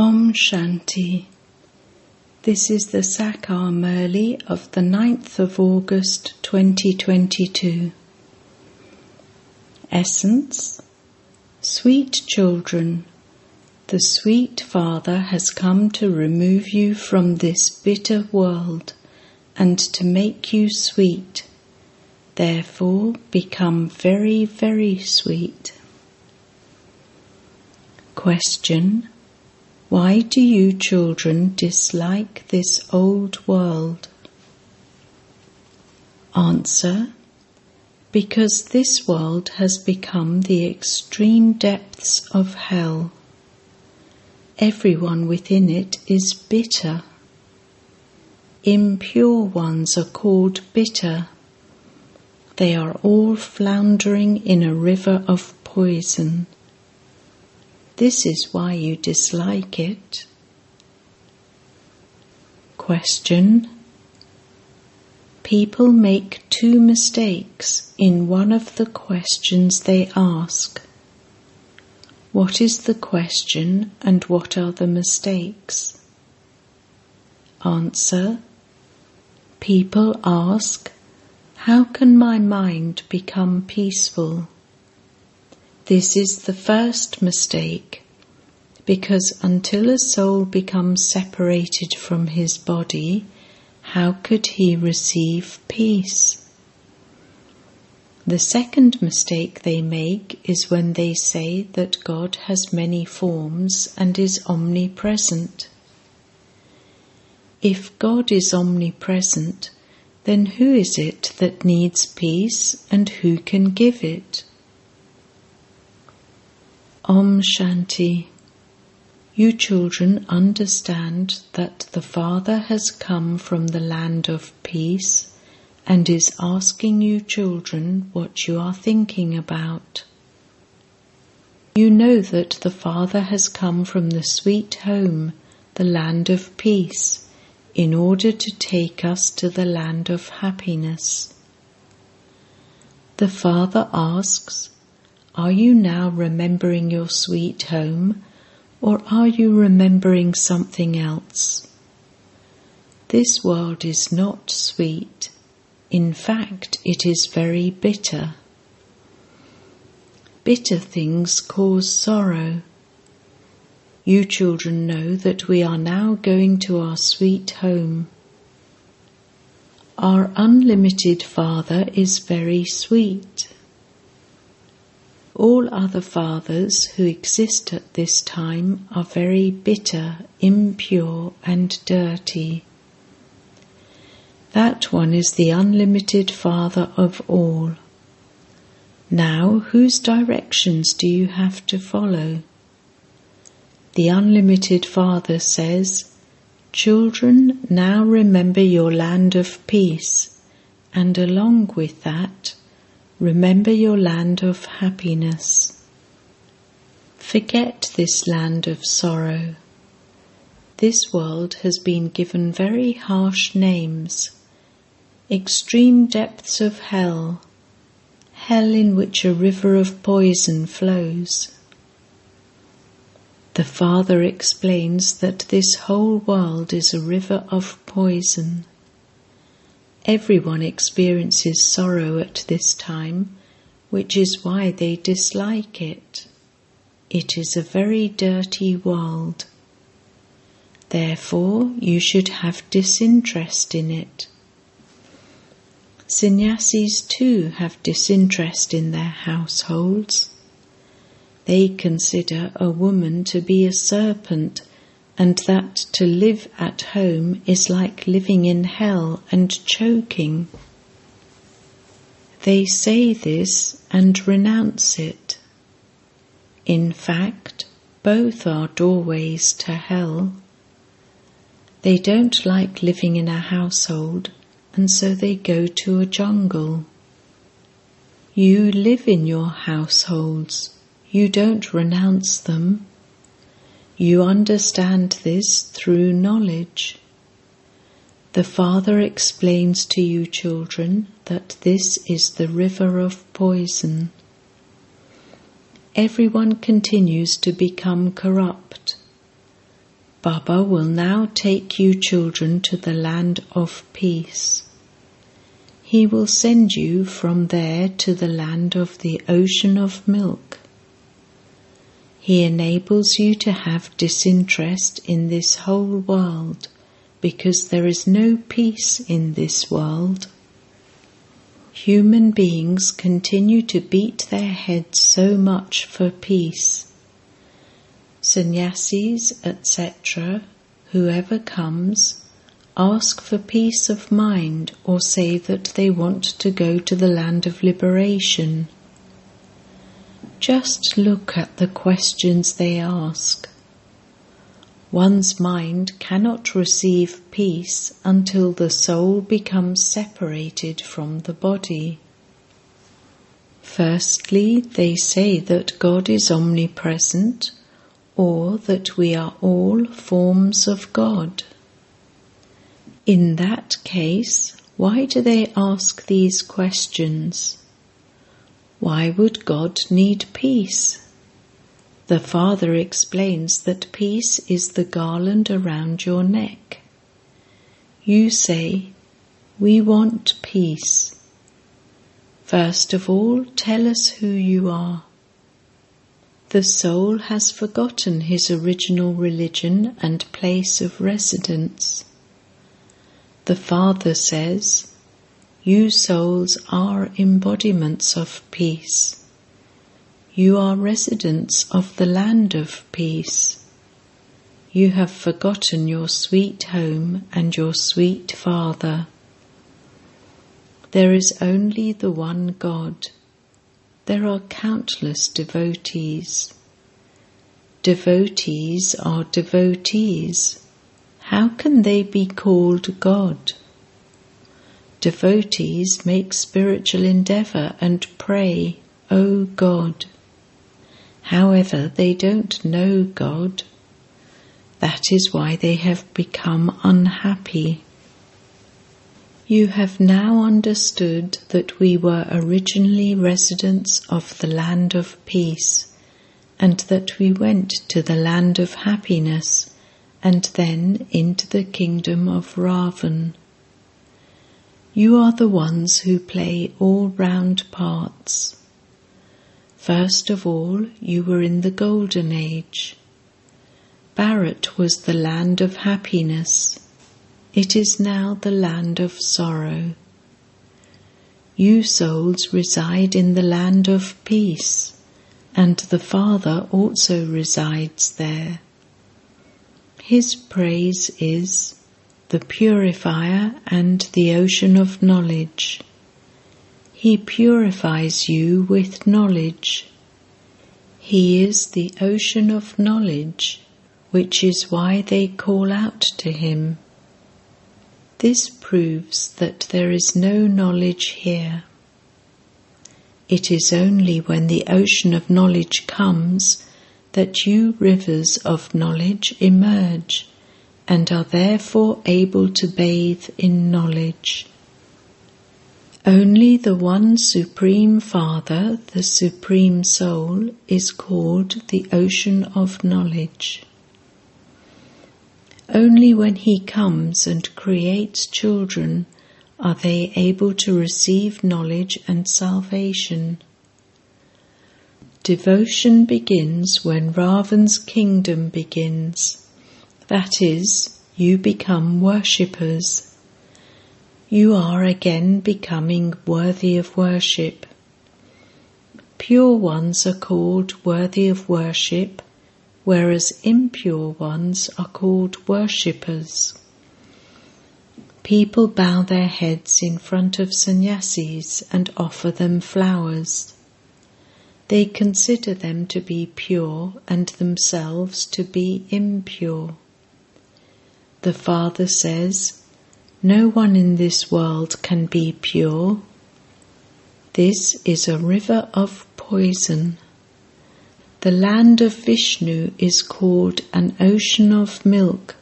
Om Shanti. This is the Sakar Murli of the 9th of August 2022. Essence Sweet children, the sweet Father has come to remove you from this bitter world and to make you sweet. Therefore, become very, very sweet. Question why do you children dislike this old world? Answer Because this world has become the extreme depths of hell. Everyone within it is bitter. Impure ones are called bitter. They are all floundering in a river of poison. This is why you dislike it. Question People make two mistakes in one of the questions they ask. What is the question and what are the mistakes? Answer People ask, How can my mind become peaceful? This is the first mistake because until a soul becomes separated from his body, how could he receive peace? The second mistake they make is when they say that God has many forms and is omnipresent. If God is omnipresent, then who is it that needs peace and who can give it? Om Shanti. You children understand that the Father has come from the land of peace and is asking you children what you are thinking about. You know that the Father has come from the sweet home, the land of peace, in order to take us to the land of happiness. The Father asks, are you now remembering your sweet home, or are you remembering something else? This world is not sweet. In fact, it is very bitter. Bitter things cause sorrow. You children know that we are now going to our sweet home. Our unlimited Father is very sweet all other fathers who exist at this time are very bitter, impure, and dirty. That one is the unlimited Father of all. Now, whose directions do you have to follow? The unlimited Father says, Children, now remember your land of peace, and along with that, Remember your land of happiness. Forget this land of sorrow. This world has been given very harsh names extreme depths of hell, hell in which a river of poison flows. The Father explains that this whole world is a river of poison. Everyone experiences sorrow at this time, which is why they dislike it. It is a very dirty world. Therefore, you should have disinterest in it. Sannyasis too have disinterest in their households. They consider a woman to be a serpent and that to live at home is like living in hell and choking. They say this and renounce it. In fact, both are doorways to hell. They don't like living in a household and so they go to a jungle. You live in your households, you don't renounce them. You understand this through knowledge. The Father explains to you, children, that this is the river of poison. Everyone continues to become corrupt. Baba will now take you children to the land of peace. He will send you from there to the land of the ocean of milk. He enables you to have disinterest in this whole world because there is no peace in this world. Human beings continue to beat their heads so much for peace. Sannyasis, etc., whoever comes, ask for peace of mind or say that they want to go to the land of liberation. Just look at the questions they ask. One's mind cannot receive peace until the soul becomes separated from the body. Firstly, they say that God is omnipresent or that we are all forms of God. In that case, why do they ask these questions? Why would God need peace? The Father explains that peace is the garland around your neck. You say, We want peace. First of all, tell us who you are. The soul has forgotten his original religion and place of residence. The Father says, You souls are embodiments of peace. You are residents of the land of peace. You have forgotten your sweet home and your sweet Father. There is only the one God. There are countless devotees. Devotees are devotees. How can they be called God? Devotees make spiritual endeavour and pray, O God. However, they don't know God. That is why they have become unhappy. You have now understood that we were originally residents of the land of peace, and that we went to the land of happiness, and then into the kingdom of Ravan. You are the ones who play all round parts. First of all, you were in the Golden Age. Bharat was the land of happiness. It is now the land of sorrow. You souls reside in the land of peace, and the Father also resides there. His praise is the purifier and the ocean of knowledge. He purifies you with knowledge. He is the ocean of knowledge, which is why they call out to him. This proves that there is no knowledge here. It is only when the ocean of knowledge comes that you rivers of knowledge emerge and are therefore able to bathe in knowledge. Only the one Supreme Father, the Supreme Soul, is called the Ocean of Knowledge. Only when He comes and creates children are they able to receive knowledge and salvation. Devotion begins when Ravan's kingdom begins. That is, you become worshippers you are again becoming worthy of worship. Pure ones are called worthy of worship, whereas impure ones are called worshippers. People bow their heads in front of sannyasis and offer them flowers. They consider them to be pure and themselves to be impure. The Father says, no one in this world can be pure. This is a river of poison. The land of Vishnu is called an ocean of milk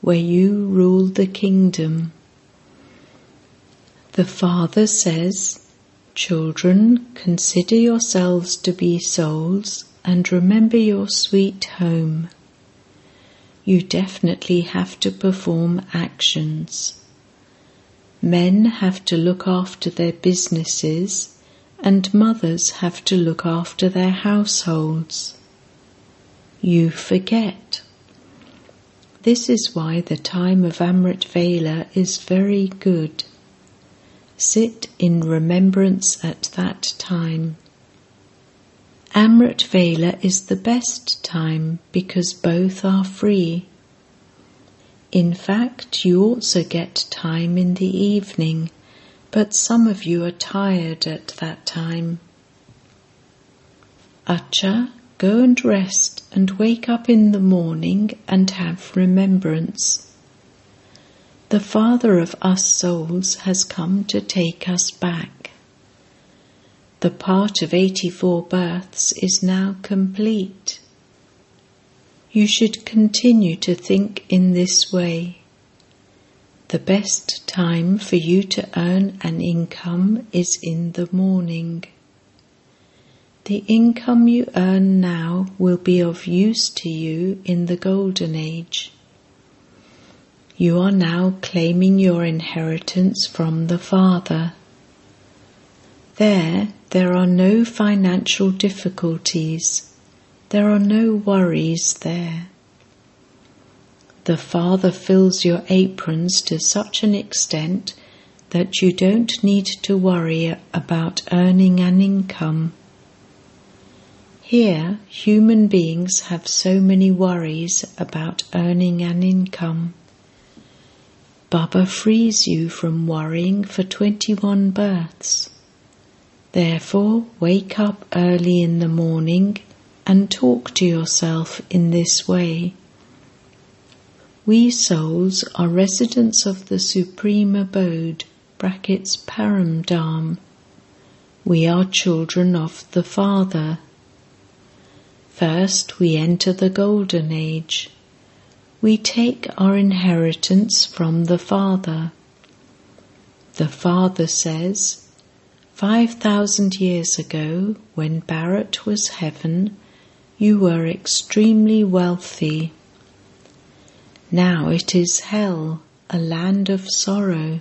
where you rule the kingdom. The Father says, Children, consider yourselves to be souls and remember your sweet home. You definitely have to perform actions. Men have to look after their businesses, and mothers have to look after their households. You forget. This is why the time of Amrit Vela is very good. Sit in remembrance at that time. Amrit Vela is the best time because both are free. In fact, you also get time in the evening, but some of you are tired at that time. Acha Go and rest and wake up in the morning and have remembrance. The Father of us souls has come to take us back. The part of 84 births is now complete. You should continue to think in this way. The best time for you to earn an income is in the morning. The income you earn now will be of use to you in the Golden Age. You are now claiming your inheritance from the Father. There, there are no financial difficulties. There are no worries there. The Father fills your aprons to such an extent that you don't need to worry about earning an income. Here, human beings have so many worries about earning an income. Baba frees you from worrying for 21 births. Therefore, wake up early in the morning and talk to yourself in this way. We souls are residents of the Supreme Abode, brackets Paramdham. We are children of the Father, First, we enter the Golden Age. We take our inheritance from the Father. The Father says, Five thousand years ago, when Bharat was heaven, you were extremely wealthy. Now it is hell, a land of sorrow.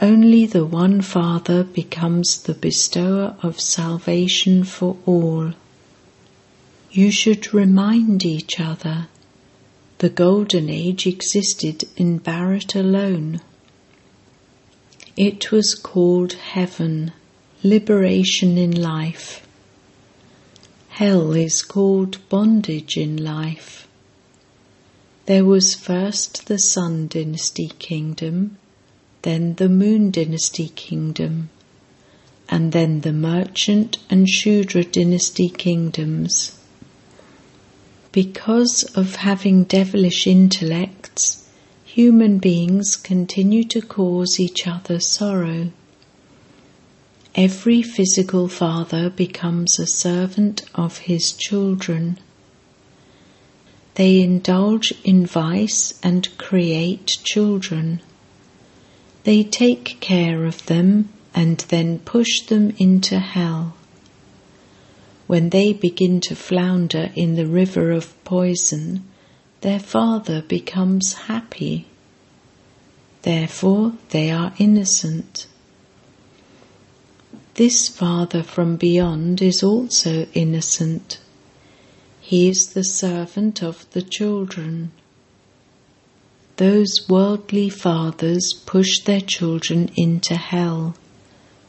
Only the one Father becomes the bestower of salvation for all. You should remind each other the Golden Age existed in Bharat alone. It was called heaven, liberation in life. Hell is called bondage in life. There was first the Sun Dynasty Kingdom, then the Moon Dynasty Kingdom, and then the Merchant and Shudra Dynasty Kingdoms. Because of having devilish intellects, human beings continue to cause each other sorrow. Every physical father becomes a servant of his children. They indulge in vice and create children. They take care of them and then push them into hell when they begin to flounder in the river of poison, their father becomes happy. Therefore, they are innocent. This Father from beyond is also innocent. He is the servant of the children. Those worldly fathers push their children into hell,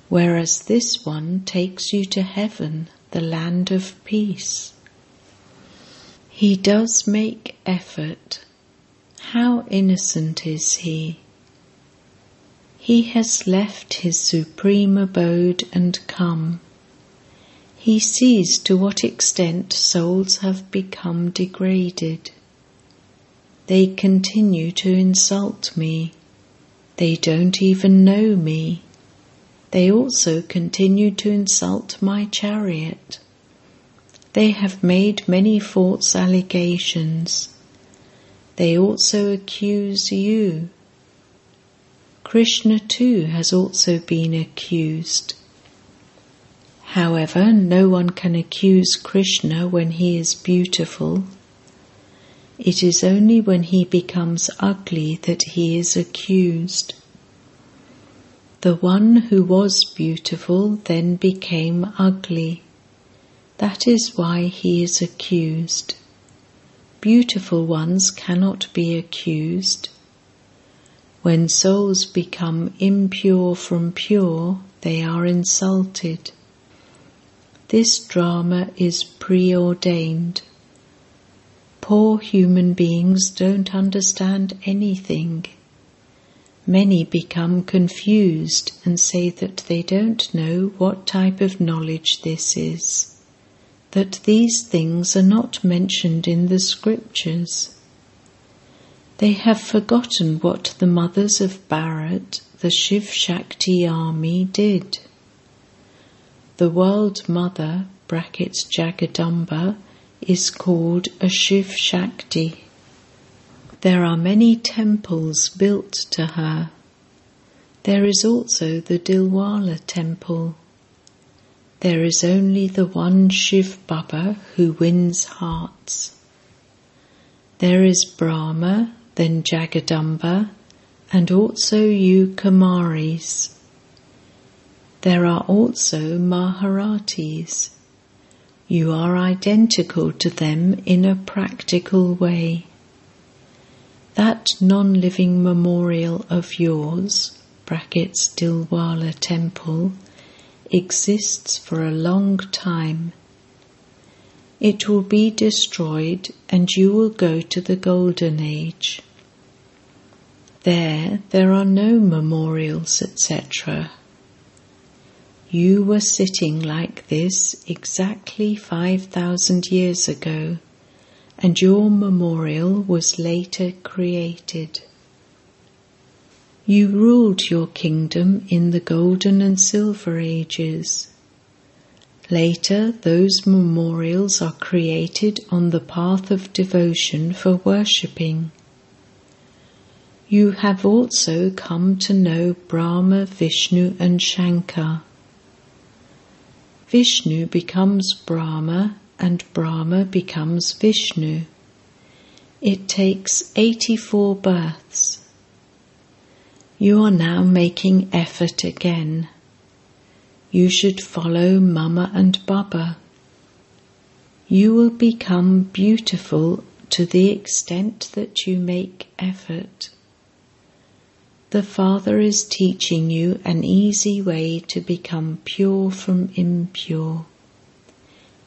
whereas this one takes you to heaven the land of peace. He does make effort. How innocent is he? He has left his supreme abode and come. He sees to what extent souls have become degraded. They continue to insult me. They don't even know me. They also continue to insult my chariot. They have made many false allegations. They also accuse you. Krishna too has also been accused. However, no one can accuse Krishna when he is beautiful. It is only when he becomes ugly that he is accused. The one who was beautiful then became ugly. That is why he is accused. Beautiful ones cannot be accused. When souls become impure from pure, they are insulted. This drama is preordained. Poor human beings don't understand anything. Many become confused and say that they don't know what type of knowledge this is, that these things are not mentioned in the scriptures. They have forgotten what the mothers of Bharat, the Shiv Shakti army, did. The world mother, brackets Jagadamba, is called a Shiv Shakti. There are many temples built to her. There is also the Dilwala temple. There is only the one Shiv Baba who wins hearts. There is Brahma, then Jagadamba, and also you Kumaris. There are also Maharathis. You are identical to them in a practical way. That non living memorial of yours, brackets Dilwala Temple, exists for a long time. It will be destroyed and you will go to the Golden Age. There, there are no memorials, etc. You were sitting like this exactly 5,000 years ago and your memorial was later created. You ruled your kingdom in the golden and silver ages. Later, those memorials are created on the path of devotion for worshipping. You have also come to know Brahma, Vishnu, and Shankar. Vishnu becomes Brahma and Brahma becomes Vishnu. It takes 84 births. You are now making effort again. You should follow Mama and Baba. You will become beautiful to the extent that you make effort. The Father is teaching you an easy way to become pure from impure.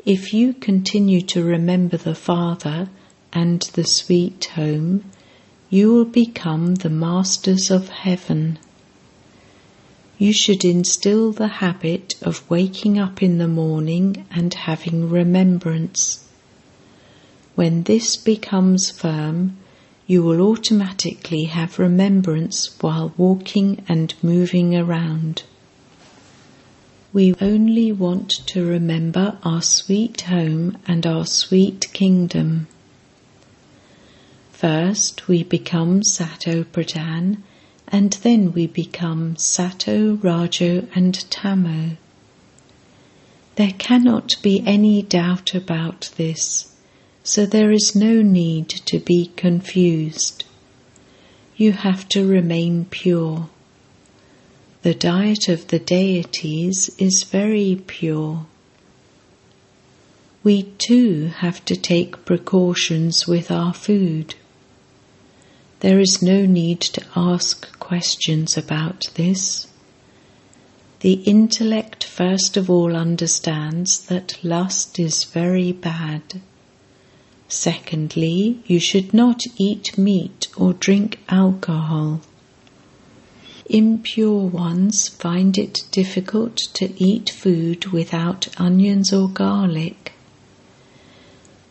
If you continue to remember the Father and the sweet home, you will become the masters of heaven. You should instill the habit of waking up in the morning and having remembrance. When this becomes firm, you will automatically have remembrance while walking and moving around. We only want to remember our sweet home and our sweet kingdom. First, we become Sato Pradhan, and then we become Sato, Rajo, and Tamo. There cannot be any doubt about this, so there is no need to be confused. You have to remain pure. The diet of the deities is very pure. We too have to take precautions with our food. There is no need to ask questions about this. The intellect first of all understands that lust is very bad. Secondly, you should not eat meat or drink alcohol. Impure ones find it difficult to eat food without onions or garlic.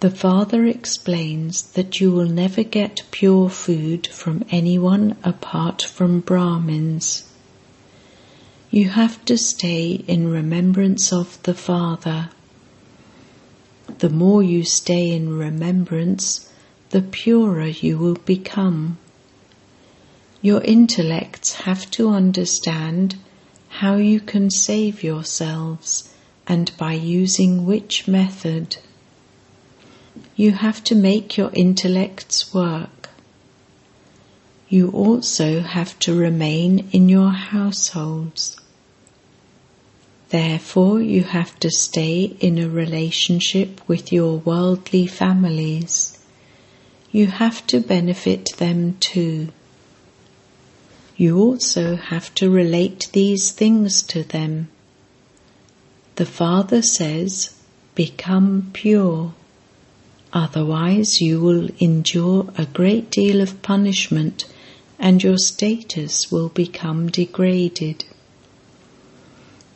The Father explains that you will never get pure food from anyone apart from Brahmins. You have to stay in remembrance of the Father. The more you stay in remembrance, the purer you will become. Your intellects have to understand how you can save yourselves and by using which method. You have to make your intellects work. You also have to remain in your households. Therefore, you have to stay in a relationship with your worldly families. You have to benefit them too. You also have to relate these things to them. The Father says, Become pure. Otherwise, you will endure a great deal of punishment and your status will become degraded.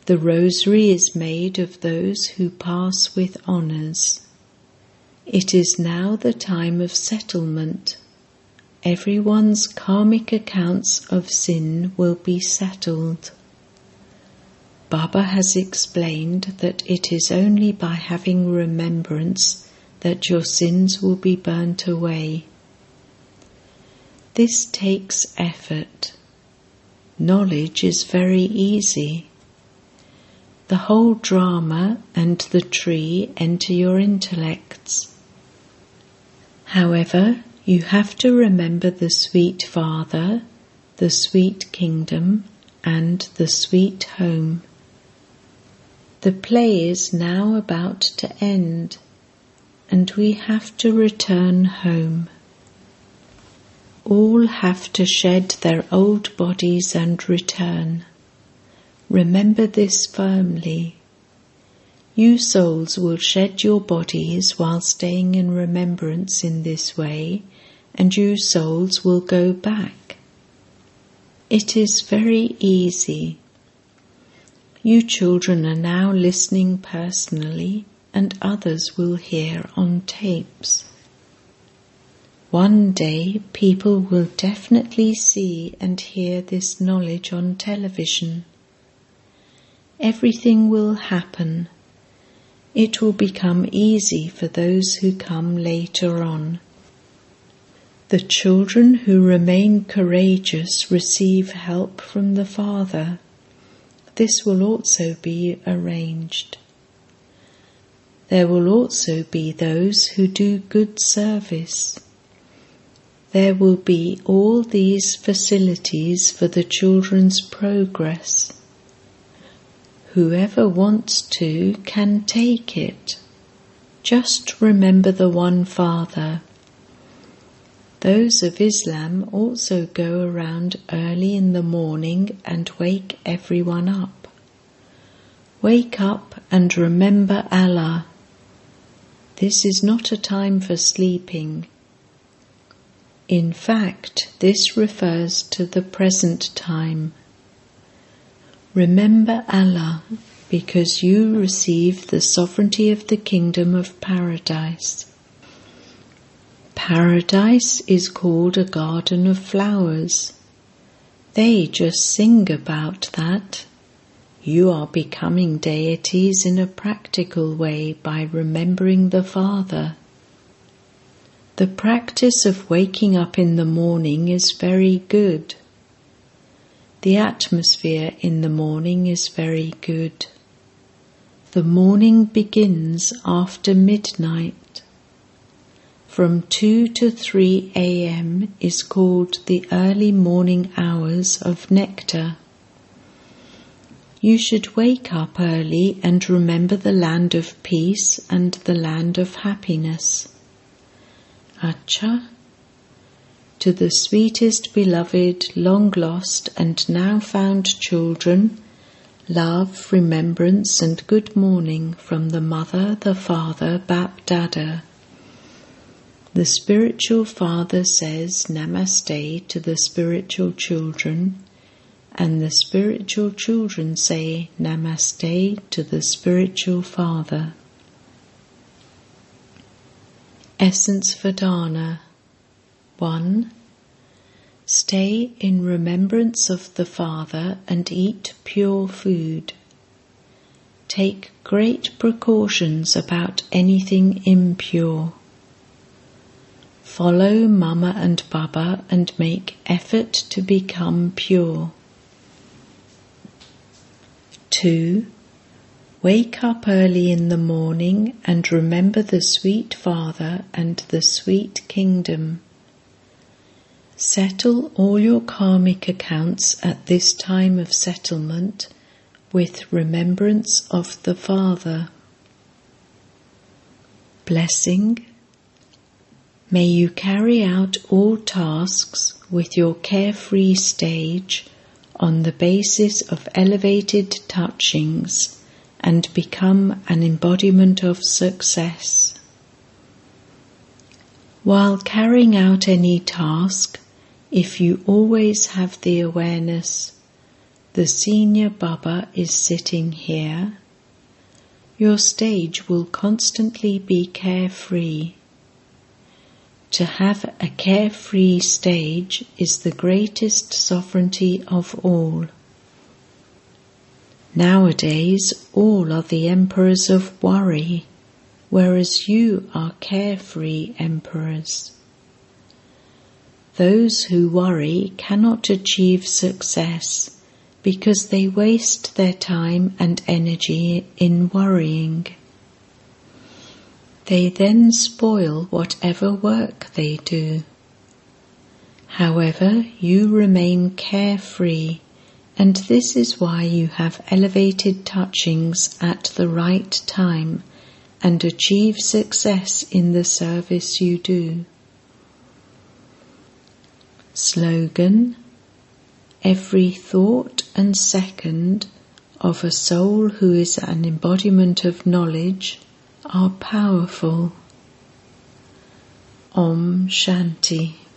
The rosary is made of those who pass with honours. It is now the time of settlement. Everyone's karmic accounts of sin will be settled. Baba has explained that it is only by having remembrance that your sins will be burnt away. This takes effort. Knowledge is very easy. The whole drama and the tree enter your intellects. However, you have to remember the sweet Father, the sweet kingdom, and the sweet home. The play is now about to end and we have to return home. All have to shed their old bodies and return. Remember this firmly. You souls will shed your bodies while staying in remembrance in this way, and you souls will go back. It is very easy. You children are now listening personally and others will hear on tapes. One day people will definitely see and hear this knowledge on television. Everything will happen. It will become easy for those who come later on. The children who remain courageous receive help from the Father. This will also be arranged. There will also be those who do good service. There will be all these facilities for the children's progress. Whoever wants to can take it. Just remember the one Father. Those of Islam also go around early in the morning and wake everyone up. Wake up and remember Allah. This is not a time for sleeping. In fact, this refers to the present time. Remember Allah because you receive the sovereignty of the kingdom of paradise. Paradise is called a garden of flowers. They just sing about that you are becoming deities in a practical way by remembering the Father. The practice of waking up in the morning is very good. The atmosphere in the morning is very good. The morning begins after midnight. From 2 to 3 a.m. is called the early morning hours of nectar. You should wake up early and remember the land of peace and the land of happiness. Acha. To the sweetest beloved, long lost, and now found children, love, remembrance, and good morning from the Mother, the Father, Bap Dada. The spiritual father says Namaste to the spiritual children and the spiritual children say Namaste to the spiritual father. Essence Vedana 1. Stay in remembrance of the Father and eat pure food. Take great precautions about anything impure. Follow Mama and Baba and make effort to become pure. 2. Wake up early in the morning and remember the sweet Father and the sweet kingdom. Settle all your karmic accounts at this time of settlement with remembrance of the Father. Blessing. May you carry out all tasks with your carefree stage on the basis of elevated touchings and become an embodiment of success. While carrying out any task, if you always have the awareness, the senior Baba is sitting here, your stage will constantly be carefree. To have a carefree stage is the greatest sovereignty of all. Nowadays, all are the emperors of worry, whereas you are carefree emperors. Those who worry cannot achieve success because they waste their time and energy in worrying. They then spoil whatever work they do. However, you remain carefree, and this is why you have elevated touchings at the right time and achieve success in the service you do. Slogan Every thought and second of a soul who is an embodiment of knowledge are powerful. Om Shanti.